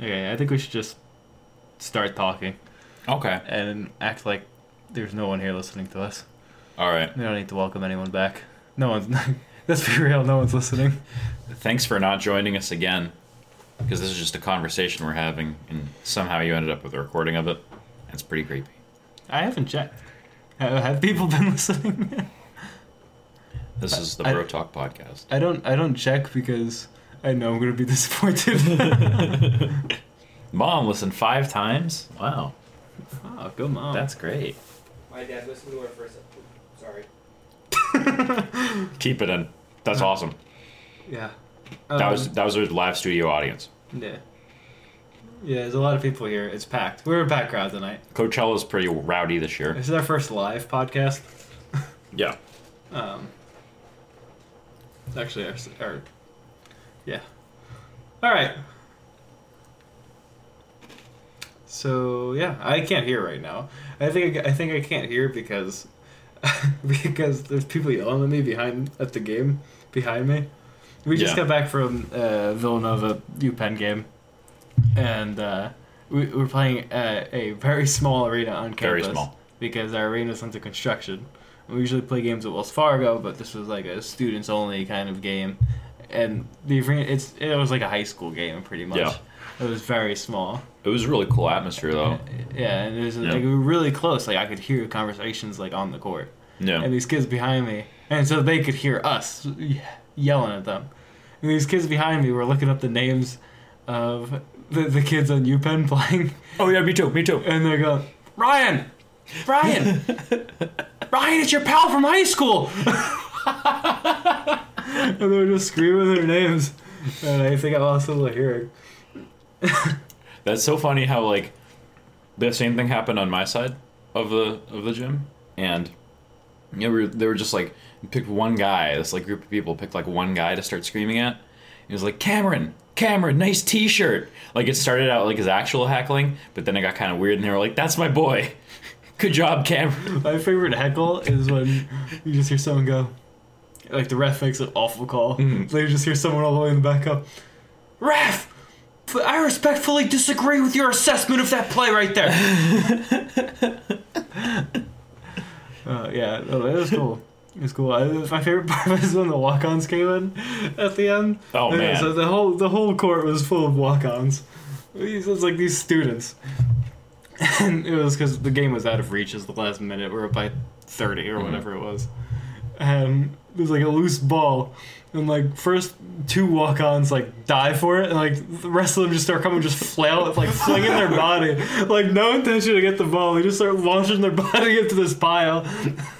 Okay, I think we should just start talking Okay. and act like there's no one here listening to us. All right. We don't need to welcome anyone back. No one's. Let's be real. No one's listening. Thanks for not joining us again, because this is just a conversation we're having, and somehow you ended up with a recording of it. It's pretty creepy. I haven't checked. Have, people been listening? This is the I- Bro Talk podcast. I don't. I don't check because I know I'm gonna be disappointed. Mom listened five times. Wow, oh, good mom. that's great. My dad listened to our first. Sorry. Keep it in. That's awesome. yeah. That Um, was that was a live studio audience. Yeah. Yeah, there's a lot of people here. It's packed. We're a packed crowd tonight. Coachella's pretty rowdy this year. This is our first live podcast. Yeah. Um, it's actually our, our yeah. All right. So yeah, I can't hear right now. I think I, I think I can't hear because because there's people yelling at me behind at the game behind me. We just Yeah. got back from uh, Villanova UPenn game, and uh, we we're playing a very small arena on campus. Very small. because our arena's under construction. We usually play games at Wells Fargo, but this was like a students only kind of game, and the it's it was like a high school game pretty much. Yeah. It was very small. It was a really cool atmosphere though. Yeah, and it was Yeah. like we were really close. Like I could hear conversations like on the court, Yeah. and these kids behind me, and so they could hear us yelling at them. And these kids behind me were looking up the names of the, the kids on UPenn playing, Oh yeah, me too. Me too. and they're going, Ryan, Ryan, Ryan, it's your pal from high school. and they were just screaming their names, and I think I lost a little hearing. That's so funny how like the same thing happened on my side of the of the gym, and you know, we were, they were just like picked one guy. This like group of people picked like one guy to start screaming at. He was like Cameron, Cameron, nice T-shirt. Like it started out like his actual heckling, but then it got kind of weird, and they were like, "That's my boy. Good job, Cameron." My favorite heckle is when you just hear someone go, like the ref makes an awful call. So you just hear someone all the way in the back up, ref. I respectfully disagree with your assessment of that play right there. uh, yeah, no, it was cool. It was cool. I, my favorite part was when the walk-ons came in at the end. Oh, Yeah, man. So the whole the whole court was full of walk-ons. It was like these students, and it was because the game was out of reach. As the last minute, we were up by thirty or Mhm. whatever it was, and it was like a loose ball, and like first two walk-ons like die for it, and like the rest of them just start coming, just flail, like flinging their body, like no intention to get the ball. They just start launching their body into this pile.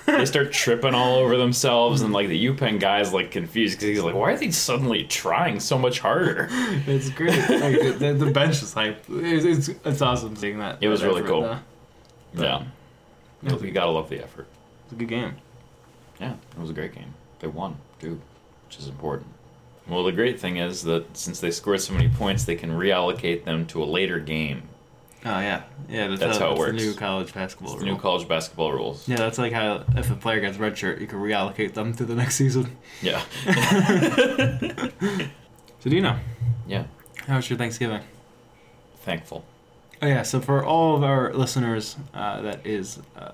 they start tripping all over themselves, and like the UPenn guy's like confused because he's like, "Why are they suddenly trying so much harder?" It's great. Like, the, the bench is hype. It's, it's it's awesome seeing that. It was that really cool. though. Yeah, It you gotta love the effort. it's a good game. Yeah, it was a great game. They won too, which is important. Well, the great thing is that since they scored so many points, they can reallocate them to a later game. Oh yeah, yeah. That's, That's how it works. The new college basketball rule. new college basketball rules. yeah, that's like how if a player gets redshirt, you can reallocate them to the next season. Yeah, So do you know yeah. how was your Thanksgiving? Thankful. Oh yeah. So for all of our listeners uh, that is uh,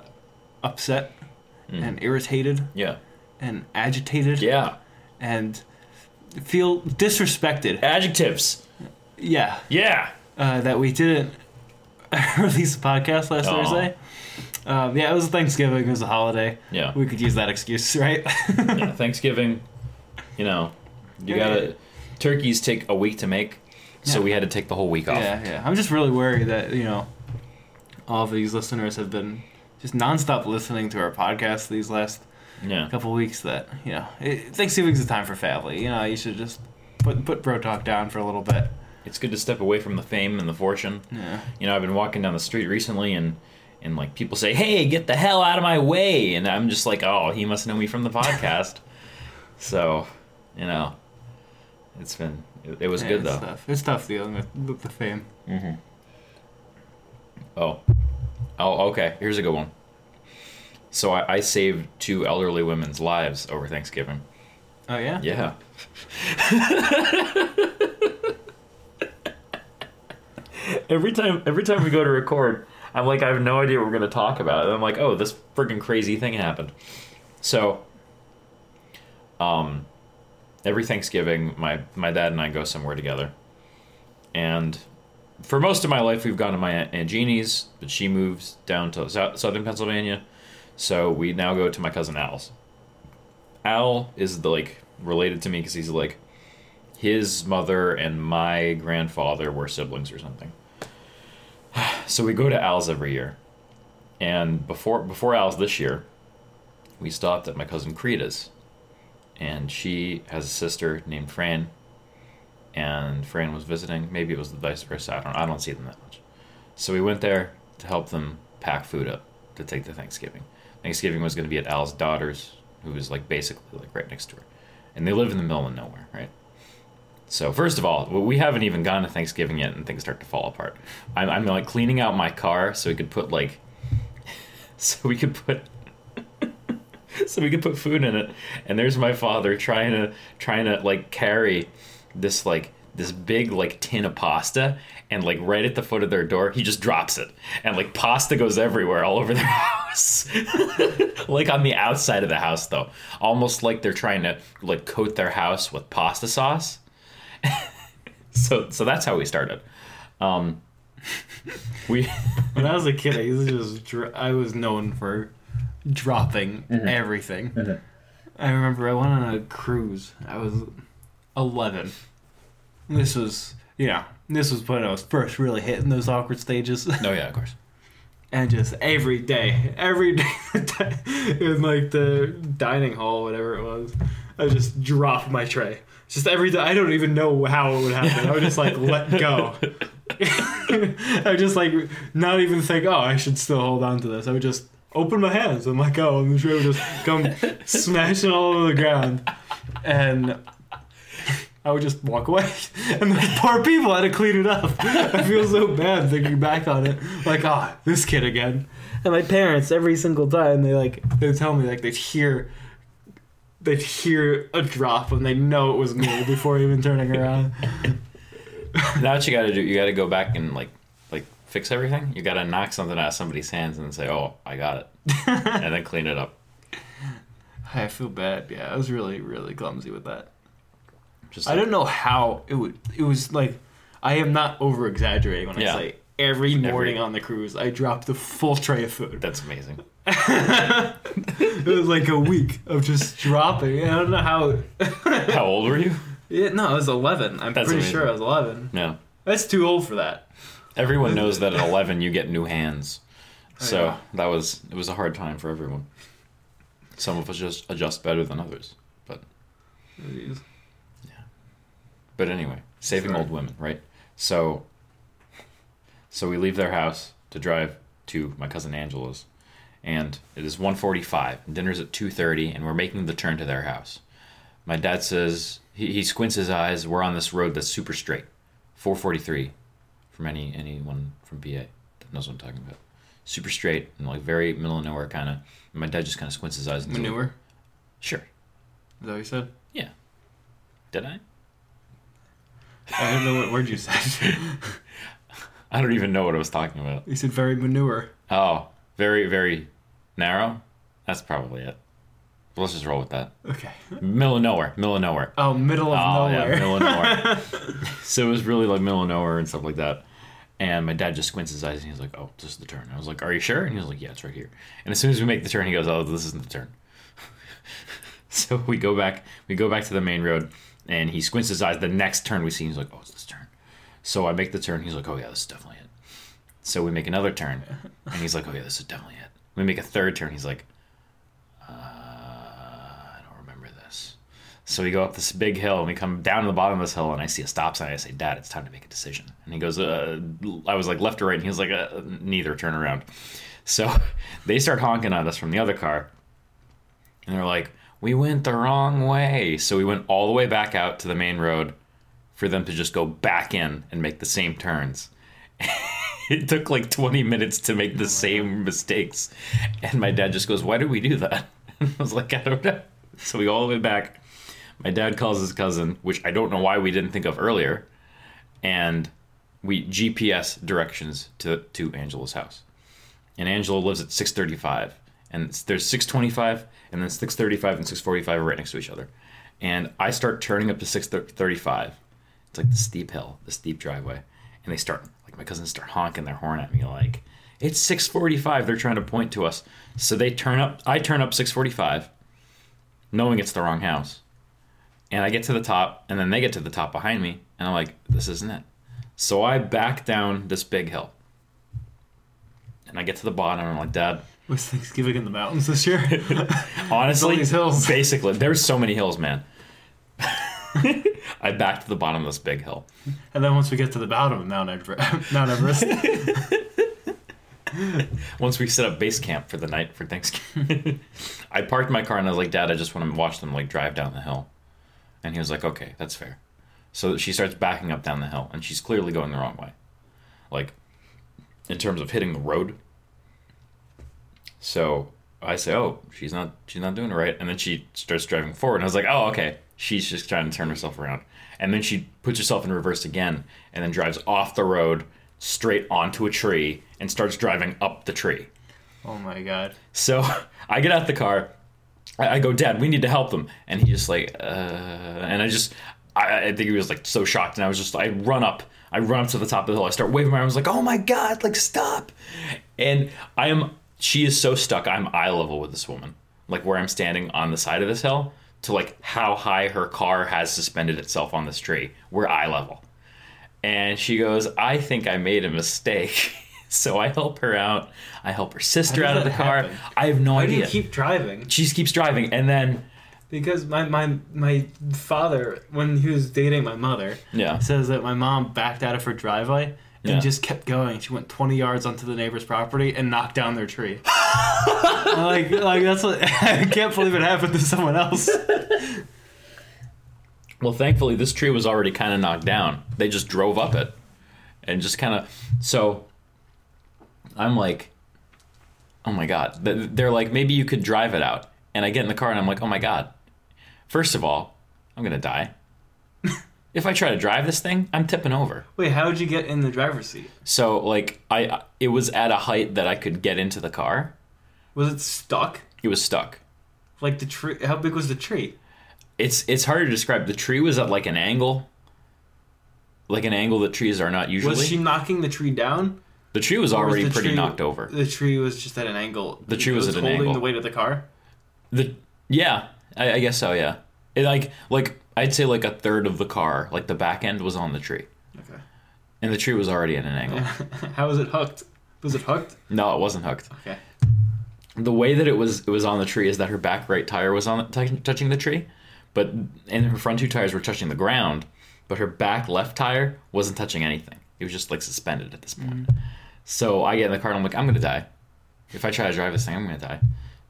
upset Mm. and irritated Yeah, and agitated yeah. and feel disrespected, Adjectives. yeah, Yeah. uh, that we didn't release a podcast last Aw. Thursday. Um, yeah, it was Thanksgiving. It was a holiday. Yeah. We could use that excuse, right? yeah. Thanksgiving. You know, you Yeah. gotta. Turkeys take a week to make, so Yeah. we had to take the whole week off. yeah, yeah. I'm just really worried that you know, all of these listeners have been just nonstop listening to our podcast these last Yeah. A couple weeks. That you know, it, Thanksgiving's a time for family. You know, you should just put put bro talk down for a little bit. It's good to step away from the fame and the fortune. Yeah. You know, I've been walking down the street recently and and like people say, "Hey, get the hell out of my way." And I'm just like, "Oh, he must know me from the podcast." so, you know, it's been it, it was Yeah, good it's though. Tough. It's tough dealing with, with the fame. Mhm. Oh. Oh, okay. Here's a good one. So I, I saved two elderly women's lives over Thanksgiving. Oh yeah. Yeah. every time every time we go to record, I'm like I have no idea what we're gonna talk about. And I'm like, oh, this freaking crazy thing happened. So, um, every Thanksgiving, my my dad and I go somewhere together, and for most of my life, we've gone to my aunt, aunt Jeannie's, but she moves down to sou- southern Pennsylvania, so we now go to my cousin Al's. Al is the like related to me because he's like his mother and my grandfather were siblings or something. So we go to Al's every year, and before before Al's this year, we stopped at my cousin Creda's, and she has a sister named Fran, and Fran was visiting. Maybe it was the vice versa. I don't. I don't see them that much. So we went there to help them pack food up to take to Thanksgiving. Thanksgiving was going to be at Al's daughter's, who was like basically like right next her, and they live in the middle of nowhere, right? So first of all, we haven't even gone to Thanksgiving yet, and things start to fall apart. I'm, I'm like cleaning out my car so we could put like, so we could put, so we could put food in it. And there's my father trying to trying to like carry this like this big like tin of pasta, and like right at the foot of their door, he just drops it, and like pasta goes everywhere, all over their house, like on the outside of the house though, almost like they're trying to like coat their house with pasta sauce. So so that's how we started. Um, we When I was a kid, I used to just dr- I was known for dropping everything. I remember I went on a cruise. I was This was you know this was when I was first really hitting those awkward stages, oh yeah, of course. and just every day, every day in like the dining hall, whatever it was, I just drop my tray. Just every day, I don't even know how it would happen. I would just like let go. I would just like not even think, oh, I should still hold on to this. I would just open my hands and let go, and the tray would just come smashing all over the ground, and I would just walk away. And those poor people had to clean it up. I feel so bad thinking back on it. Like, ah, this kid again. And my parents, every single time, they like they tell me like they'd hear they'd hear a drop and they know it was me before even turning around. Now what you got to do? You got to go back and like like fix everything. You got to knock something out of somebody's hands and say, "Oh, I got it," and then clean it up. I feel bad. Yeah, I was really, really clumsy with that. Just I like- don't know how it would. It was like I am not over exaggerating when Yeah. I say every morning on the cruise I dropped the full tray of food. That's amazing. It was like a week of just dropping. I don't know how. How old were you? Yeah, no, I was 11. I'm That's pretty amazing. sure I was 11. No. That's too old for that. Everyone knows that at 11 you get new hands. So yeah. that was it was a hard time for everyone. Some of us just adjust better than others. But but anyway, saving Sorry. old women, right? So so we leave their house to drive to my cousin Angela's and it is 1:45 dinner's at 2:30 and we're making the turn to their house. My dad says he, he squints his eyes. We're on this road that's super straight. 443 from any anyone from PA that knows what I'm talking about. Super straight and like very middle of nowhere kind of. My dad just kind of squints his eyes. Manure? Sure. Is that what you said? Yeah. Did I? I don't know what word you said. I don't even know what I was talking about. you said very manure. Oh, very very narrow. That's probably it. Let's just roll with that. Okay. Middle of nowhere. Middle of nowhere. Oh, middle of Oh, yeah, nowhere. middle of nowhere. so it was really like middle of nowhere and stuff like that. And my dad just squints his eyes and he's like, "Oh, this is the turn." I was like, "Are you sure?" And he was like, "Yeah, it's right here." And as soon as we make the turn, he goes, "Oh, this isn't the turn." so we go back. We go back to the main road, and he squints his eyes. The next turn we see, he's like, "Oh, it's this turn." So I make the turn. He's like, "Oh yeah, this is definitely it." So we make another turn, and he's like, "Oh yeah, this is definitely it." We make a third turn. He's like, uh, "I don't remember this." So we go up this big hill and we come down to the bottom of this hill and I see a stop sign. I say, Dad, it's time to make a decision. And he goes, uh, I was like left or right. And he was like, uh, neither, turn around. So they start honking at us from the other car. And they're like, we went the wrong way. So we went all the way back out to the main road for them to just go back in and make the same turns. it took like 20 minutes to make the same mistakes. And my dad just goes, Why did we do that? And I was like, I don't know. So we go all the way back. My dad calls his cousin, which I don't know why we didn't think of earlier. And we GPS directions to to Angela's house, and Angela lives at six thirty five, and there's six twenty five, and then six thirty five and six forty five are right next to each other, and I start turning up to six thirty five. It's like the steep hill, the steep driveway, and they start like my cousins start honking their horn at me like it's six forty five. They're trying to point to us, so they turn up. I turn up six forty five, knowing it's the wrong house and I get to the top, and then they get to the top behind me, and I'm like, this isn't it. So I back down this big hill, and I get to the bottom, and I'm like, Dad, Was Thanksgiving in the mountains this year? honestly, these hills. basically, there's so many hills, man. I backed to the bottom of this big hill. and then once we get to the bottom of Mount Everest, Mount Everest, Once we set up base camp for the night for Thanksgiving, I parked my car and I was like, Dad, I just want to watch them like drive down the hill. And he was like, Okay, that's fair. So she starts backing up down the hill, and she's clearly going the wrong way. Like, in terms of hitting the road. So I say, Oh, she's not she's not doing it right. And then she starts driving forward, and I was like, Oh, okay. She's just trying to turn herself around. And then she puts herself in reverse again and then drives off the road straight onto a tree and starts driving up the tree. oh my god. So I get out the car. I, go, Dad, we need to help them. And he just like, uh, and I just, I, I think he was like so shocked. And I was just, I run up, I run up to the top of the hill. I start waving my arms like, oh my God, like stop. And I am, she is so stuck. I'm eye level with this woman, like where I'm standing on the side of this hill to like how high her car has suspended itself on this tree. We're eye level. And she goes, I think I made a mistake. so I help her out. I help her sister out of the car. happen? I have no Why do idea. you keep driving? she keeps driving, and then Because my, my my father, when he was dating my mother, yeah, says that my mom backed out of her driveway and Yeah. just kept going. She went 20 yards onto the neighbor's property and knocked down their tree. like, like that's what I can't believe it happened to someone else. Well, thankfully, this tree was already kind of knocked down. They just drove up it, and just kind of. So, I'm like, oh my god. They're like, maybe you could drive it out. And I get in the car and I'm like, oh my god. First of all, I'm gonna die. If I try to drive this thing, I'm tipping over. Wait, how did you get in the driver's seat? So, like, I it was at a height that I could get into the car. Was it stuck? It was stuck. Like the tree? How big was the tree? It's it's hard to describe. The tree was at like an angle, like an angle that trees are not usually. Was she knocking the tree down? the tree was Or was already the pretty tree- knocked over. The tree was just at an angle. The tree It was at an angle. holding the weight of the car. The yeah, I, I guess so. Yeah, it, like like I'd say like a third of the car, like the back end was on the tree, Okay. and the tree was already at an angle. how was it hooked? Was it hooked? No, it wasn't hooked. Okay. The way that it was it was on the tree is that her back right tire was on t- touching the tree, but and her front two tires were touching the ground, but her back left tire wasn't touching anything. It was just like suspended at this point. Mm. So I get in the car and I'm like, I'm gonna die. If I try to drive this thing, I'm gonna die.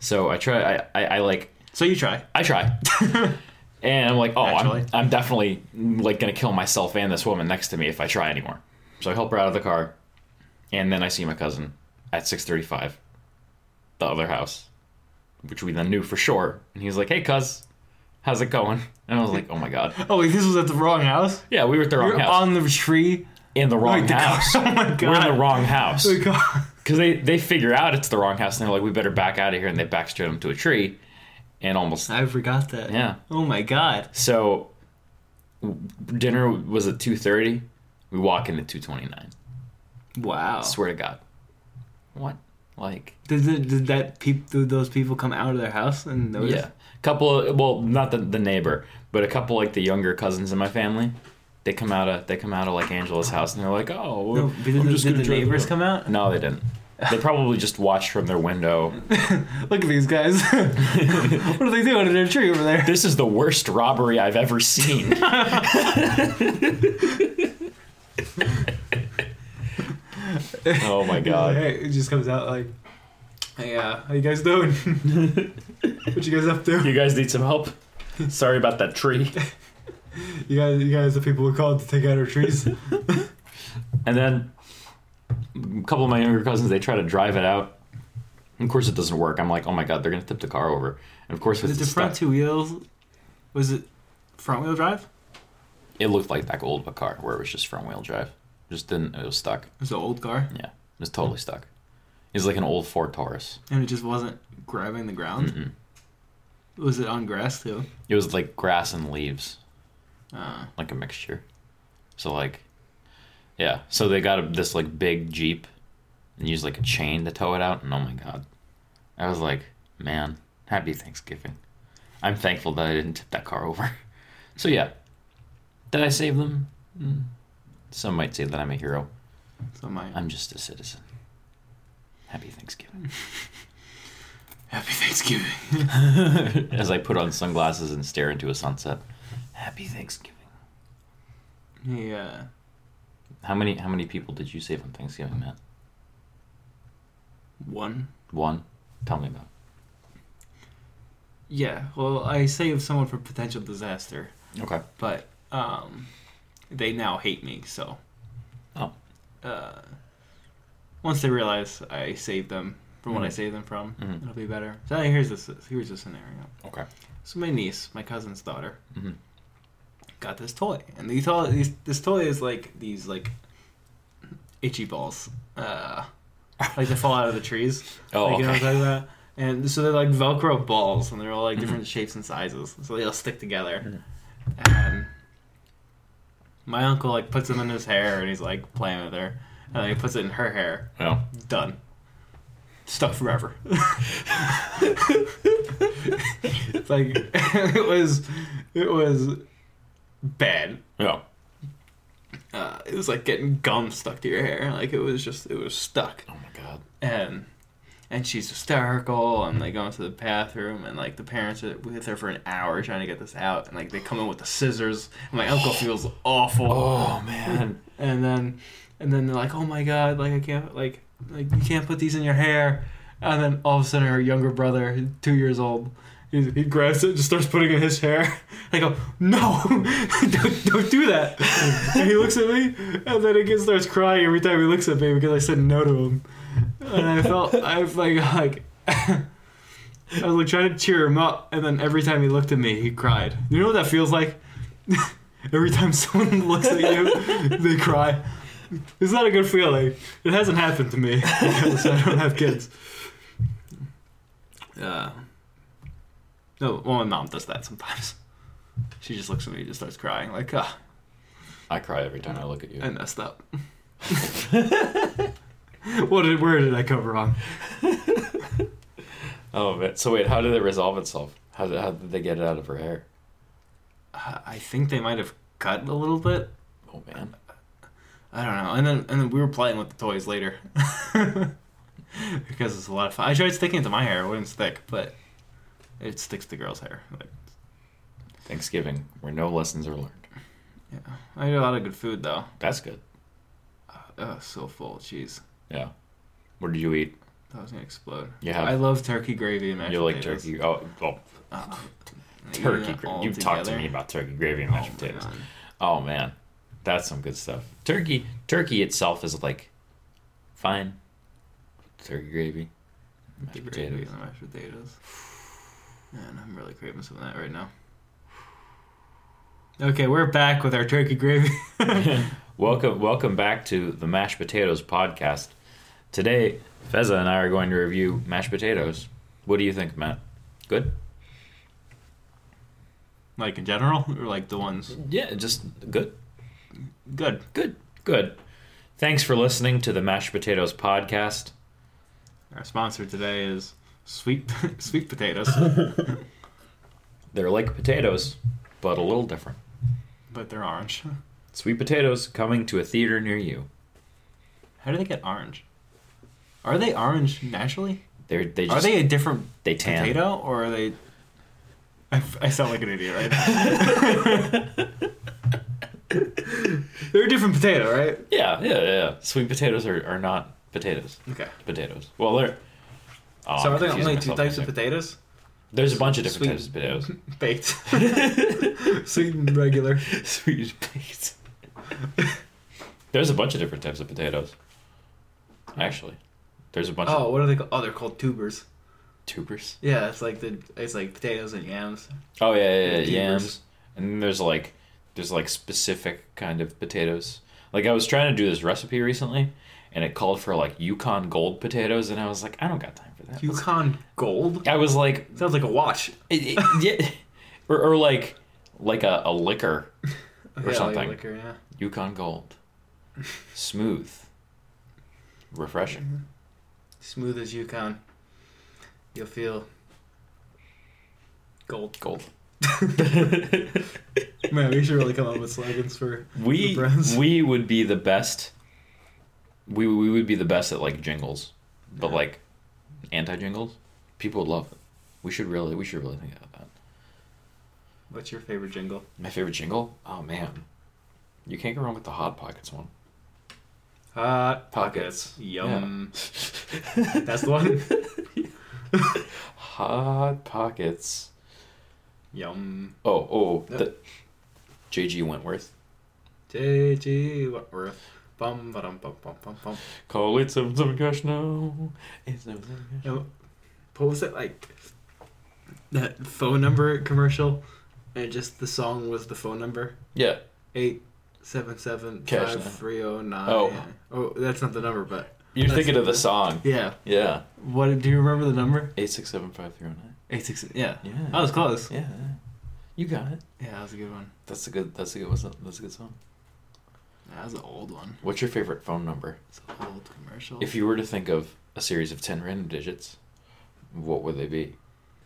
So I try. I, I, I like So you try. I try. and I'm like, oh, I'm, I'm definitely like gonna kill myself and this woman next to me if I try anymore. So I help her out of the car, and then I see my cousin at 6:35, the other house, which we then knew for sure. And he's like, hey, cuz, how's it going? And I was like, oh my god, Oh wait, this was at the wrong house. yeah, we were at the wrong You're house, on the tree. in the wrong oh Like oh the car- house. Oh my god. We're in the wrong house car- because they they figure out it's the wrong house, and they're like, we better back out of here, and they back straight to a tree, and almost I forgot that. yeah. Oh my god. So dinner was at two thirty. We walk in at two twenty nine. Wow. Swear to God. What? Like Did, did, did that peop, did those people come out of their house and notice? yeah, couple. Of, well, not the the neighbor, but a couple like the younger cousins in my family. They come out of they come out of like Angela's house and they're like, oh, No, did, I'm the- just did the neighbors come out? No, they didn't. They probably just watched from their window. Look at these guys. what are they doing in their tree over there? This is the worst robbery I've ever seen. oh my god. Hey, it just comes out like, hey, uh, how you guys doing? what you guys up to? You guys need some help? Sorry about that tree. You guys, you guys, the people we called to take out our trees. And then a couple of my younger cousins, they try to drive it out. Of course, it doesn't work. I'm like, oh my god, they're gonna tip the car over. And of course, with it the front two wheels? Was it front wheel drive? it looked like that old of a car where it was just front wheel drive. Just didn't. It was stuck. It was an old car, Yeah, It was totally stuck. It was like an old Ford Taurus. and it just wasn't grabbing the ground. Mm-mm. Was it on grass too? It was like grass and leaves, Uh, like a mixture. So like, yeah. So they got a, this like big Jeep, and used like a chain to tow it out. And oh my god, I was like, man, happy Thanksgiving. I'm thankful that I didn't tip that car over. So yeah, did I save them? Mm. Some might say that I'm a hero. so my I'm just a citizen. Happy Thanksgiving. happy Thanksgiving. As I put on sunglasses and stare into a sunset. Happy Thanksgiving. Yeah, How many how many people did you save on Thanksgiving, Matt? one. One. Tell me about. it. Yeah, well, I saved someone from potential disaster, Okay. but um, they now hate me. So, Oh. uh, once they realize I saved them from what I Mhm. saved them from, Mhm. it'll be better. So here's this. Here's the scenario. Okay. So my niece, my cousin's daughter, hmm got this toy, and these toy, these, this toy is like these like itchy balls, uh, like they fall out of the trees. Oh, like, you know what I'm talking about? And so they're like Velcro balls, and they're all like different shapes and sizes, so they all stick together. And my uncle like puts them in his hair, and he's like playing with her, and then he puts it in her hair. Oh. Done. Stuck forever. It's like it was, it was bad. Yeah. Uh, it was like getting gum stuck to your hair. Like it was just, it was stuck. Oh my god. and and she's hysterical and they go into the bathroom and like the parents are with her for an hour trying to get this out and like they come in with the scissors and my uncle feels awful Oh man. and then and then they're like oh my god like i can't like like you can't put these in your hair and then all of a sudden her younger brother two years old he, he grabs it just starts putting it in his hair i go no don't, don't do that and he looks at me and then he starts crying every time he looks at me because i said no to him and I felt I was like like I was like trying to cheer him up, and then every time he looked at me, he cried. You know what that feels like? every time someone looks at you, they cry. It's not a good feeling. It hasn't happened to me because I don't have kids. Uh, no, well, my mom does that sometimes. She just looks at me and just starts crying, like, ah, I cry every time I look at you. I messed up. what did, where did I go wrong? Oh man. So wait, how did it resolve itself? How did how did they get it out of her hair? Uh, I think they might have cut a little bit. Oh man. I don't know. And then and then we were playing with the toys later because it's a lot of fun. I tried sticking it to my hair; it wouldn't stick, but it sticks to girls' hair. Like, Thanksgiving, where no lessons are learned. yeah, I ate a lot of good food though. That's good. Uh, so full of cheese. Yeah. What did you eat? That was gonna explode. Yeah. I love turkey gravy and mashed you like potatoes. turkey? Oh, oh Uh, turkey gravy. You've talked to me about turkey gravy and mashed Oh, potatoes. man. Oh man, that's some good stuff. Turkey, turkey itself is like fine. Turkey gravy, The mashed gravy potatoes. and the mashed potatoes. Man, I'm really craving some of that right now. Okay, we're back with our turkey gravy. welcome, welcome back to the mashed potatoes podcast. Today, Fezza and I are going to review mashed potatoes. What do you think, Matt? Good. like in general, or like the ones Yeah, just good. good. Good. Good. Thanks for listening to the mashed potatoes podcast. Our sponsor today is sweet sweet potatoes, They're like potatoes, but a little different. but they're orange. Sweet potatoes coming to a theater near you. How do they get orange? Are they orange naturally? They're they Are just they a different they tan. potato, or are they? I, I sound like an idiot, right? they're a different potato, right? Yeah, yeah, yeah, yeah. Sweet potatoes are, are not potatoes. Okay. Potatoes. Well, they're. Oh, so I'm are there only two types of potatoes? There's a bunch of different Sweet. types of potatoes. Baked, sweet and regular. Sweet baked. There's a bunch of different types of potatoes. Actually, there's a bunch Oh, of what are they called? Oh, they're called tubers. tubers. Yeah, it's like the it's like potatoes and yams. Oh yeah, yeah, yeah, yams. And then there's like there's like specific kind of potatoes. Like I was trying to do this recipe recently, and it called for like Yukon Gold potatoes, and I was like, I don't got time. Yukon Gold I was like, sounds like a watch. it, it- yeah, or, or like like a, a liquor, Yeah, like something. liquor, yeah. Yukon Gold, smooth, refreshing. Mm-hmm. Smooth as Yukon. You'll feel gold. Gold. Man, we should really come up with slogans for We brands. we would be the best. We we would be the best at like jingles, but Yeah. like anti jingles, people would love it. We should really we should really think about that. What's your favorite jingle? My favorite jingle? Oh man, you can't go wrong with the hot pockets one. Hot Pockets. pockets. Yum. That's the one. Hot pockets. Yum. Oh oh the J.G. Wentworth. J.G. Wentworth. Bum bum bum bum bum. Call it seven seven cash now. Eight seven seven cash. You know, What was it like? That phone number commercial, and just the song was the phone number Yeah. eight seven seven Cash five now. three zero nine. Oh. oh, that's not the number, but You're thinking of the song. yeah. Yeah. What do you remember the number? Eight six seven five three oh nine. Eight six. Yeah, Yeah. that was close. Yeah. You got it. Yeah, that was a good one. That's a good. That's a good. That's a good song. That was an old one. What's your favorite phone number? It's an old commercial. If you were to think of a series of ten random digits, what would they be?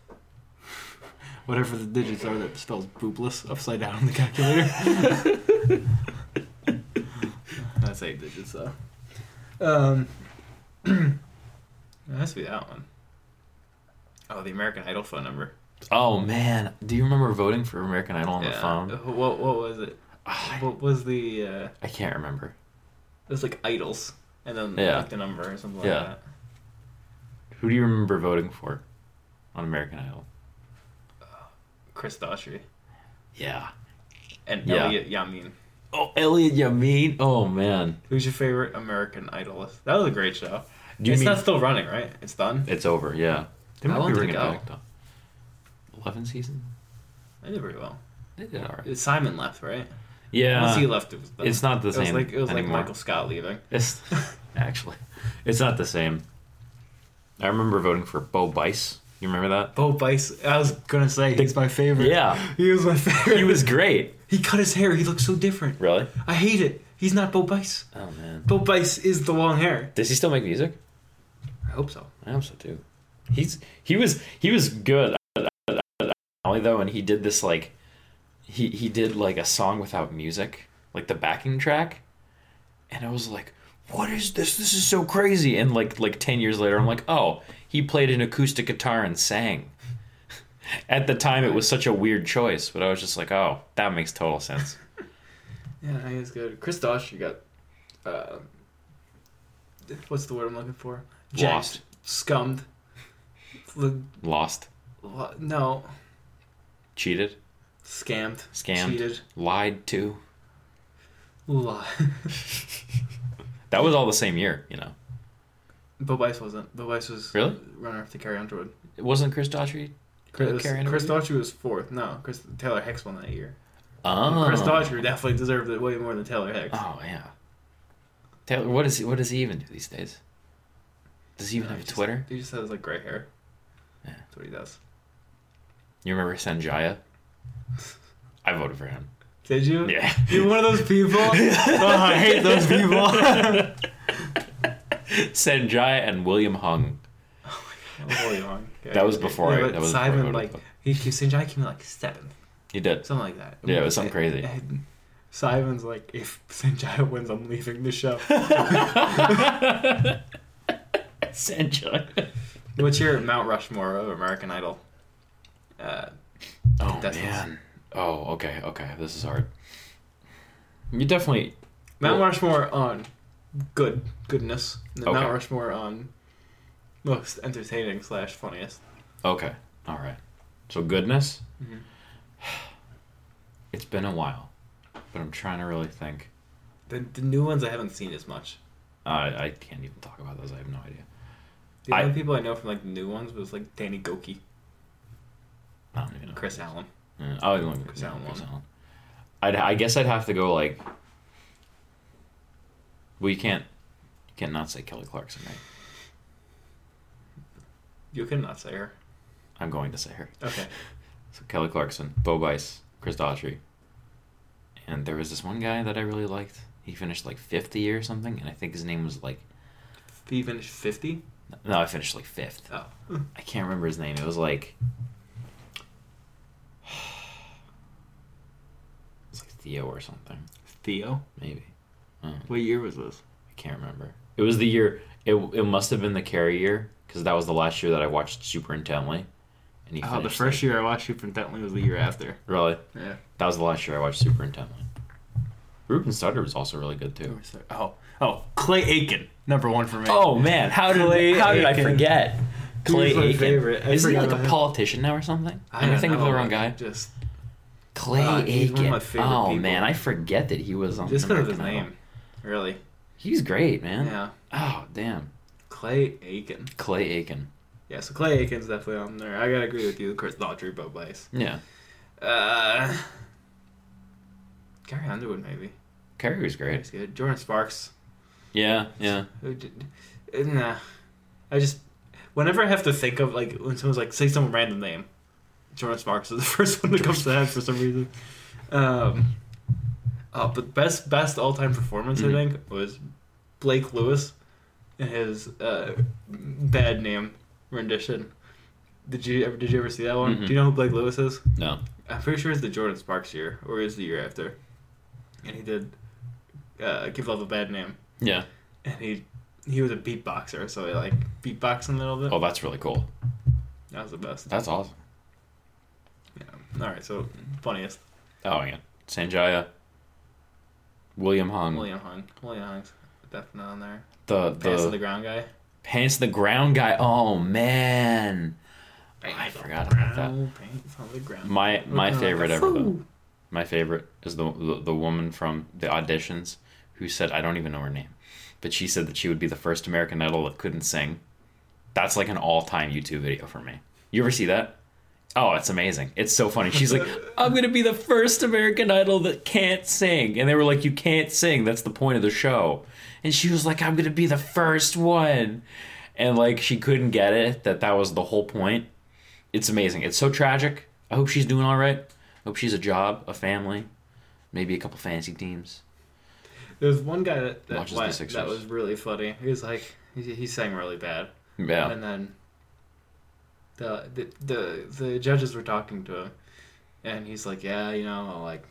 whatever the digits are that spells boobless upside down on the calculator. That's eight digits though. Um, it has to be that one. Oh, the American Idol phone number. Oh man, do you remember voting for American Idol on the Yeah. phone? What What was it? I, What was the? Uh, I can't remember. it was like idols, and then Yeah. like the number or something Yeah. like that. Who do you remember voting for on American Idol? Chris Daughtry Yeah. and Yeah. Elliott Yamin. Oh, Elliott Yamin. Oh man. Who's your favorite American Idolist? That was a great show. Do it's mean not still running, right? It's done. it's over? Yeah. They How long be did it go? back though. Eleven seasons. They did very well. They did alright. Simon left, right? Yeah. Once he left, it was done. It's not the it was same like it was anymore. like Michael Scott leaving. It's actually, it's not the same. I remember voting for Bo Bice. You remember that? Bo Bice. I was gonna say he's my favorite. Yeah, he was my favorite. he was great. He cut his hair. He looks so different. Really? I hate it. He's not Bo Bice. Oh man. Bo Bice is the long hair. Does he still make music? I hope so. I hope so too. He's he was he was good. Only though, and he did this like, he he did like a song without music, like the backing track, and I was like, what is this? This is so crazy. And like like ten years later, I'm like, oh, he played an acoustic guitar and sang. At the time, it was such a weird choice, but I was just like, oh, that makes total sense. Yeah, he is good. Chris Dosh, you got. Uh, what's the word I'm looking for? Lost. Scummed. Lost, lo- No. cheated, Scammed. Scammed. Cheated. lied to. Lie. That was all the same year, you know. Bo Bice wasn't. Bo Bice was Really? runner up to Carrie Underwood. It wasn't Chris Daughtry. Chris, Chris? Daughtry was fourth. No, Chris Taylor Hicks won that year. Oh, Chris Daughtry definitely deserved it way more than Taylor Hicks. Oh yeah. Taylor, what is he? What does he even do these days? Does he even Uh, have he just- Twitter? He just has like gray hair. Yeah. That's what he does. You remember Sanjaya? I voted for him. Did you? Yeah. You're one of those people. oh, I hate those people. Sanjaya and William Hung. Oh, young. Okay. That was before I- that was before I Simon voted like for- he, Sanjay came in like seventh, He did. something like that. Yeah, it was something crazy. And Simon's like, if Sanjay wins, I'm leaving the show. Sanjaya. What's your Mount Rushmore of American Idol? Uh, Oh Contestants. man. Oh okay okay. This is hard. You definitely. Mount Well- Rushmore on good goodness. And Okay. Mount Rushmore on most entertaining slash funniest. Okay. All right. So goodness. Mhm. It's been a while, but I'm trying to really think. The, the new ones I haven't seen as much. I I can't even talk about those. I have no idea. The I- only people I know from like the new ones was like Danny Gokey, I don't even know. Kris Allen. Yeah. Oh, I don't Kris Allen Chris. Allen. I'd I guess I'd have to go like Well, you can't. You can't not say Kelly Clarkson, right? You cannot say her. I'm going to say her. Okay. So Kelly Clarkson, Bo Bice, Chris Daughtry, and there was this one guy that I really liked. He finished like 50 or something, and I think his name was like He finished fifty. no, I finished like fifth. Oh. I can't remember his name. It was like it's like Theo or something, Theo. maybe. What year was this? I can't remember. It was the year. It it must have been the Carrie year because that was the last year that I watched super intently. And he Oh, the first like- year I watched Super Intently was the year after. Really, Yeah. that was the last year I watched super intently. Ruben Studdard was also really good too. Oh, oh, Clay Aiken, number one for me. Oh man, how did Clay how did I forget? Clay my Aiken. Isn't he like a politician now or something? I Am I thinking of the wrong guy? Just, Clay Uh, Aiken. one of my favorite oh people. man, I forget that he was on. just because of his name, really. He's great, man. Yeah. Oh damn, Clay Aiken. Clay Aiken. Yeah, so Clay Aiken's definitely on there. I gotta agree with you. Chris Daughtry, Bo Bice. Yeah, Uh, Gary Underwood, maybe. Carrie was great. He's good. Jordin Sparks. Yeah, yeah. Nah. I just whenever I have to think of like when someone's like say some random name, Jordin Sparks is the first one that comes to head for some reason. Um, uh, but best best all time performance Mhm. I think was Blake Lewis and his uh, bad name rendition. Did you ever did you ever see that one? Mhm. Do you know who Blake Lewis is? No. I'm pretty sure it's the Jordin Sparks year or is the year after, and he did uh, give love a bad name Yeah. and he he was a beatboxer, so he like beatboxed in the middle of it. Oh, that's really cool. That was the best. That's awesome. All right, so funniest Oh yeah, Sanjaya. William Hung. William Hung. William Hung's definitely on there. The Pants on the the ground guy. pants to the ground guy. Oh man, I forgot about that. Pants on the ground. My my Looking favorite ever though. My favorite is the, the the woman from the auditions who said I don't even know her name, but she said that she would be the first American Idol that couldn't sing. That's like an all time YouTube video for me. You ever see that? Oh, it's amazing. It's so funny. She's like, I'm gonna be the first American Idol that can't sing, and they were like, you can't sing. That's the point of the show. And she was like, I'm gonna be the first one, and like she couldn't get it that that was the whole point. It's amazing. It's so tragic. I hope she's doing all right. Hope she's a job, a family, maybe a couple fancy teams. There's one guy that that, went- that was really funny. He was like he, he sang really bad, Yeah. and then the, the the the judges were talking to him, and he's like, yeah, you know, like,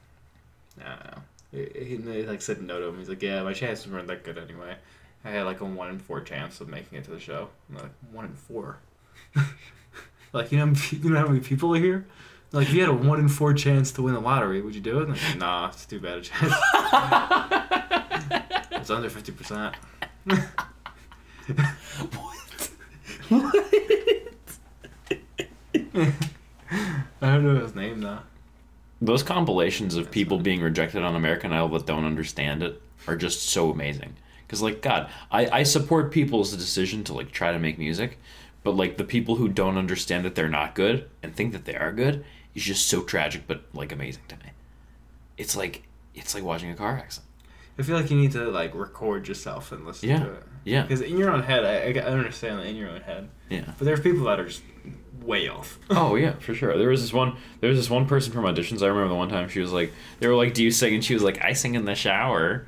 I don't know. He, he like said no to him. He's like, yeah, my chances weren't that good anyway. I had like a one in four chance of making it to the show. I'm like one in four. like you know, you know how many people are here. Like if you had a one in four chance to win the lottery, would you do it? Like, nah, it's too bad a chance. it's under fifty percent. I don't know his name though. Those compilations of people being rejected on American Idol that don't understand it are just so amazing. Because like God, I I support people's decision to like try to make music, but like the people who don't understand that they're not good and think that they are good is just so tragic but like amazing to me. It's like it's like watching a car accident. I feel like you need to like record yourself and listen Yeah. to it. Yeah. Because in your own head, I, I understand that in your own head. Yeah. But there's people that are just way off. Oh yeah, for sure. There was this one. There was this one person from auditions. I remember the one time she was like, they were like, "Do you sing?" And she was like, "I sing in the shower."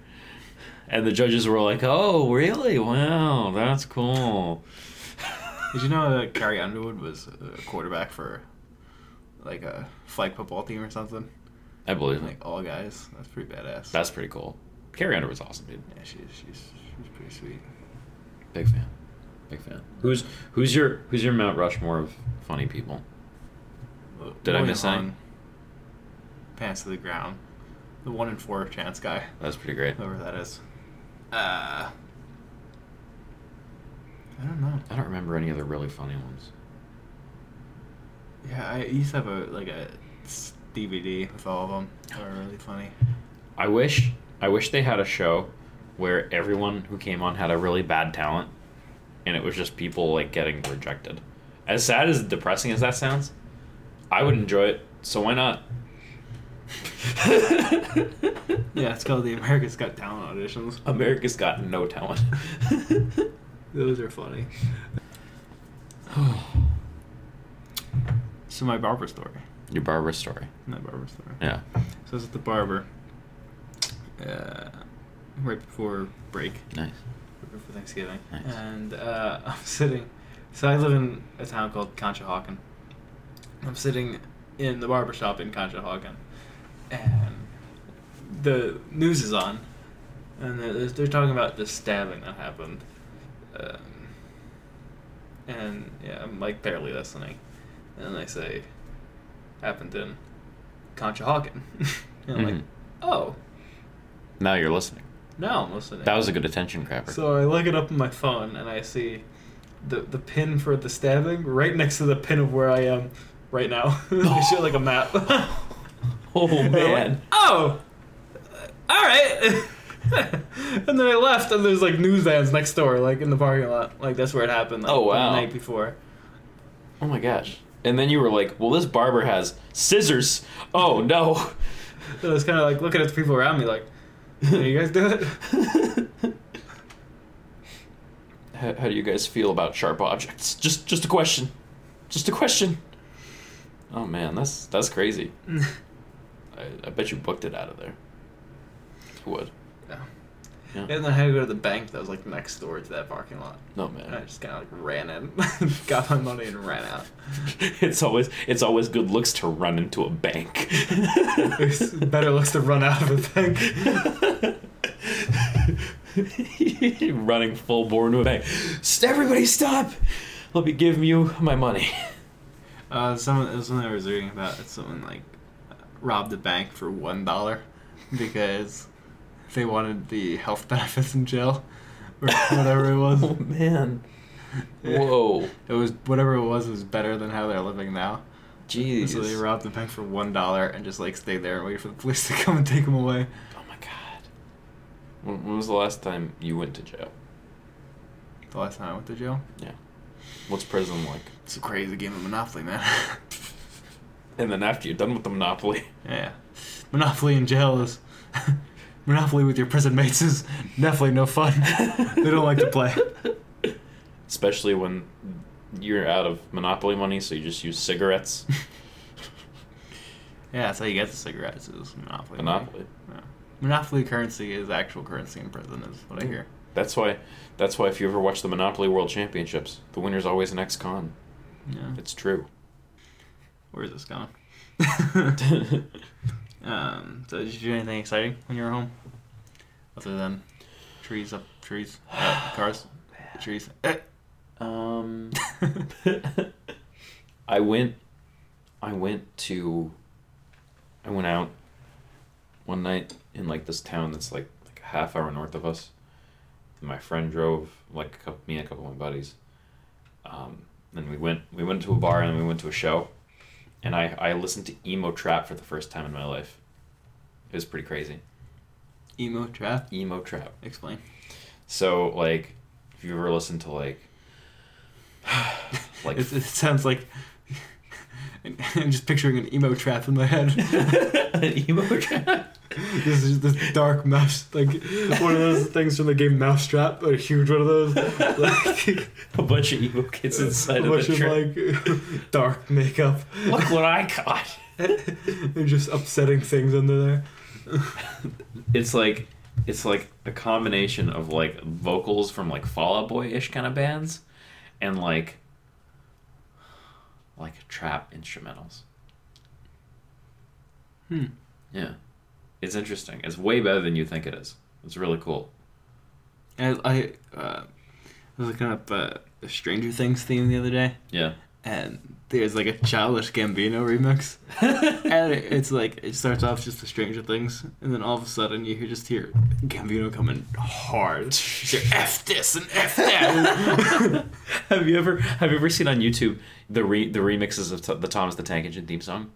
And the judges were like, "Oh, really? Wow, that's cool." Did you know that Carrie Underwood was a quarterback for like a flag football team or something? I believe it. Like all guys. That's pretty badass. That's pretty cool. Carrie Underwood's awesome, dude. yeah, she's she's she's pretty sweet. Big fan. Big fan. Who's who's your who's your Mount Rushmore of funny people? Did I miss any? Pants to the ground. The one in four chance guy, That's pretty great. whoever that is. Uh, I don't know. I don't remember any other really funny ones. Yeah, I used to have a like a DVD with all of them. They were really funny. I wish I wish they had a show where everyone who came on had a really bad talent and it was just people like getting rejected. As sad as depressing as that sounds, I would enjoy it. So why not? Yeah, it's called the America's Got Talent auditions. America's got no talent. Those are funny. so my barber story. Your barber story. My barber story. Yeah. So I was at the barber. Uh, right before break, Nice. Before Thanksgiving, Nice. and uh, I'm sitting. So I live in a town called Conshohocken. I'm sitting in the barber shop in Conshohocken, and the news is on, and they're, they're talking about the stabbing that happened. Um, and yeah, I'm like barely listening, and they say happened in Conshohocken, and I'm like, Mhm. oh, Now you're listening. Now I'm listening. That was a good attention grabber. So I look it up on my phone and I see the the pin for the stabbing right next to the pin of where I am right now. they show like a map. oh like, man. oh, all right. and then I left, and there's like news vans next door, like in the parking lot. Like that's where it happened. Like, Oh, wow. The night before. Oh my gosh. And then you were like, "Well, this barber has scissors." Oh no. So I was kind of like looking at the people around me, like, "Can you guys do it?" How, how do you guys feel about sharp objects? Just just a question. Just a question. Oh man, that's that's crazy. I, I bet you booked it out of there. Would. Yeah. Yeah. And then I had to go to the bank that was like next door to that parking lot. No And I just kind of like ran in, got my money, and ran out. it's always it's always good looks to run into a bank. It's better looks to run out of a bank. Running full bore into a bank. Everybody stop! Let me give you my money. Uh, someone, was I was reading about. Someone like robbed a bank for one dollar because they wanted the health benefits in jail or whatever it was. Oh man. Whoa. It was whatever it was was better than how they're living now. Jeez. So they robbed the bank for one dollar and just like stayed there and waited for the police to come and take them away. My god. When, when was the last time you went to jail? The last time I went to jail. Yeah. What's prison like? It's a crazy game of Monopoly, man. And then after you're done with the Monopoly, yeah, Monopoly in jail is Monopoly with your prison mates is definitely no fun. they don't like to play. especially when you're out of Monopoly money, so you just use cigarettes. Yeah, that's how you get the cigarettes is Monopoly. Monopoly. Yeah. Monopoly currency is actual currency in prison, is what I hear. That's why. That's why if you ever watch the Monopoly World Championships, the winner's always an ex-con. Yeah. It's true. Where is this going? um, so did you do anything exciting when you were home? Other than trees up trees, uh, cars, trees. Um, I went. I went to. I went out. One night in like this town that's like like a half hour north of us. My friend drove like a couple, me and a couple of my buddies. Um, and we went we went to a bar and we went to a show, and I I listened to emo trap for the first time in my life. It was pretty crazy. Emo trap. Emo trap. Explain. So like, if you ever listened to like. like It, it sounds like. I'm just picturing an emo trap in my head. an emo trap. this is this dark mouse, like one of those things from the game Mousetrap, a huge one of those. Like, A bunch of evil kids inside of a of bunch the of trap. like dark makeup. Look what I got. and just upsetting things under there. It's like it's like a combination of like vocals from like Fall Out Boy ish kind of bands, and like like trap instrumentals. Hmm. Yeah, it's interesting. It's way better than you think it is. It's really cool. And I, uh, I was looking up uh, the Stranger Things theme the other day, Yeah. and there's like a Childish Gambino remix, and it, it's like it starts off just the Stranger Things, and then all of a sudden you just hear Gambino coming hard. Hear, F this and F that. have you ever have you ever seen on YouTube the re, the remixes of t- the Thomas the Tank Engine theme song?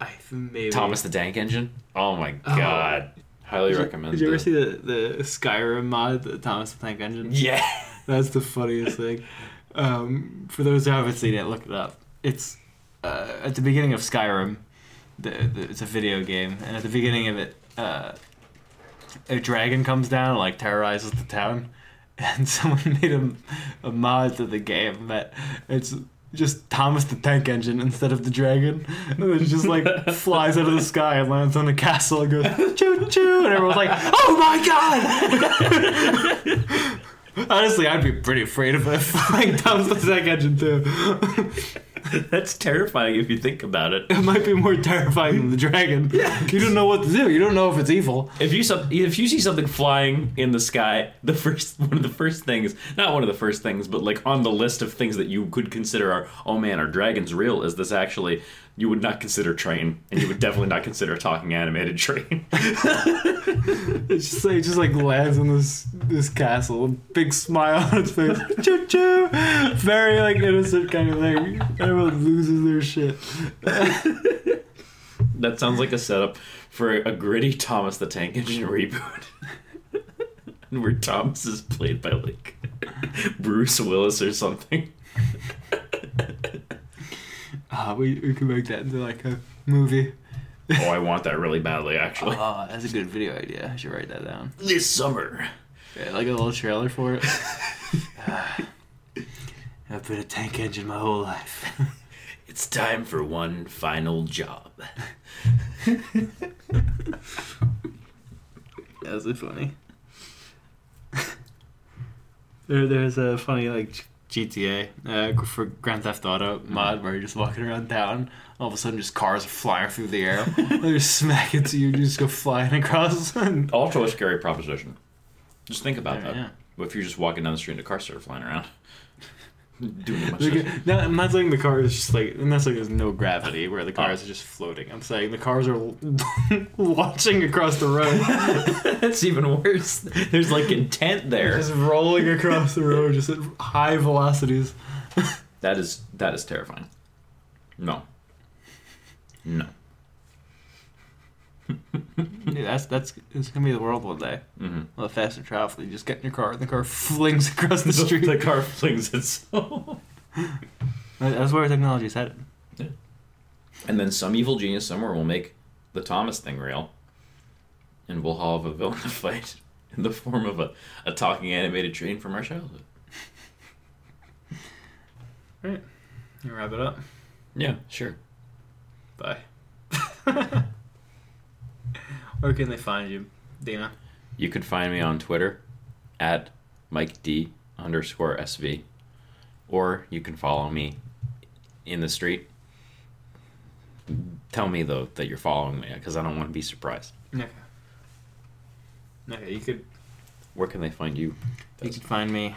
I maybe Thomas the Tank Engine. Oh my Oh. god! Highly Did you- recommend. Did you ever the- see the the Skyrim mod, the Thomas the Tank Engine? Yeah. That's the funniest thing. Um, for those who haven't seen it, look it up. It's uh, at the beginning of Skyrim. The, the, it's a video game, and at the beginning of it, uh, a dragon comes down and like terrorizes the town, and someone made a, a mod to the game that it's just Thomas the Tank Engine instead of the dragon, and it just like flies out of the sky and lands on the castle and goes choo choo, and everyone's like, "Oh my god!" Honestly, I'd be pretty afraid of it flying Thomas the Tank Engine too. That's terrifying if you think about it. It might be more terrifying than the dragon. Yeah. You don't know what to do. You don't know if it's evil. If you some, if you see something flying in the sky, the first one of the first things, not one of the first things, but like on the list of things that you could consider are, oh man, are dragons real? Is this actually? You would not consider train, and you would definitely not consider a talking animated train. It's just like it just like lands in this this castle, a big smile on its face, choo choo, very like innocent kind of thing. Everyone loses their shit. that sounds like a setup for a gritty Thomas the Tank Engine reboot. Where Thomas is played by like Bruce Willis or something. Ah, we we could make that into like a movie. Oh, I want that really badly, actually. Oh, that's a good video idea. I should write that down. This summer. Yeah, like a little trailer for it. Ah, I've been a tank engine my whole life. It's time for one final job. That's funny. there, there's a funny like GTA uh, for Grand Theft Auto mod where you're just walking around town. All of a sudden, just cars are flying through the air. they just smack into you. You just go flying across. and- Also a scary proposition. Just think about that. Yeah. What if you're just walking down the street and a car started flying around? Doing a bunch Like, no, I'm not saying the car is just like, I'm not saying there's no gravity where the cars are just floating. I'm saying the cars are launching across the road, That's even worse. There's like intent there. just rolling across the road, just at high velocities. That is that is terrifying. No. No. Dude, that's that's it's gonna be the world one day. Mm-hmm. Well, faster travel, you just get in your car and the car flings across the street. the car flings itself. That's where technology's headed. And then some evil genius somewhere will make the Thomas thing real. And we'll have a villain to fight in the form of a, a talking animated train from our childhood. You wrap it up. Yeah, sure. Bye. Where can they find you, Dino? You could find me on Twitter at Mike D underscore SV. Or you can follow me in the street. Tell me though that you're following me because I don't want to be surprised. Okay. Okay, you could Where can they find you? you could find me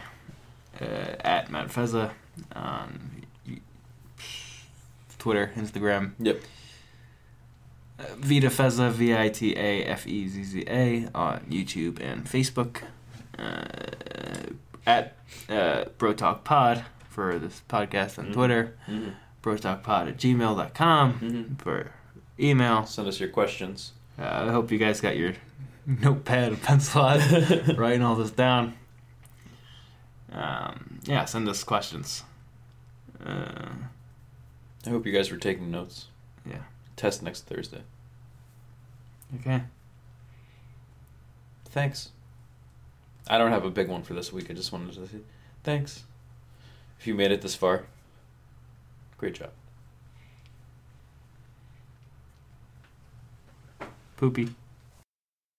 uh, at Matt Fezza on Twitter, Instagram. Yep. Vita Fezza, V I T A F E Z Z A on YouTube and Facebook. Uh, at uh, Bro Talk Pod for this podcast on Mhm. Twitter. Mm-hmm. BroTalkPod at gmail.com Mm-hmm. for email. Send us your questions. Uh, I hope you guys got your notepad and pencil out writing all this down. Um, yeah, send us questions. Uh, I hope you guys were taking notes. Yeah. Test next Thursday. okay. Thanks. I don't have a big one for this week. I just wanted to say thanks. If you made it this far, great job. Poopy.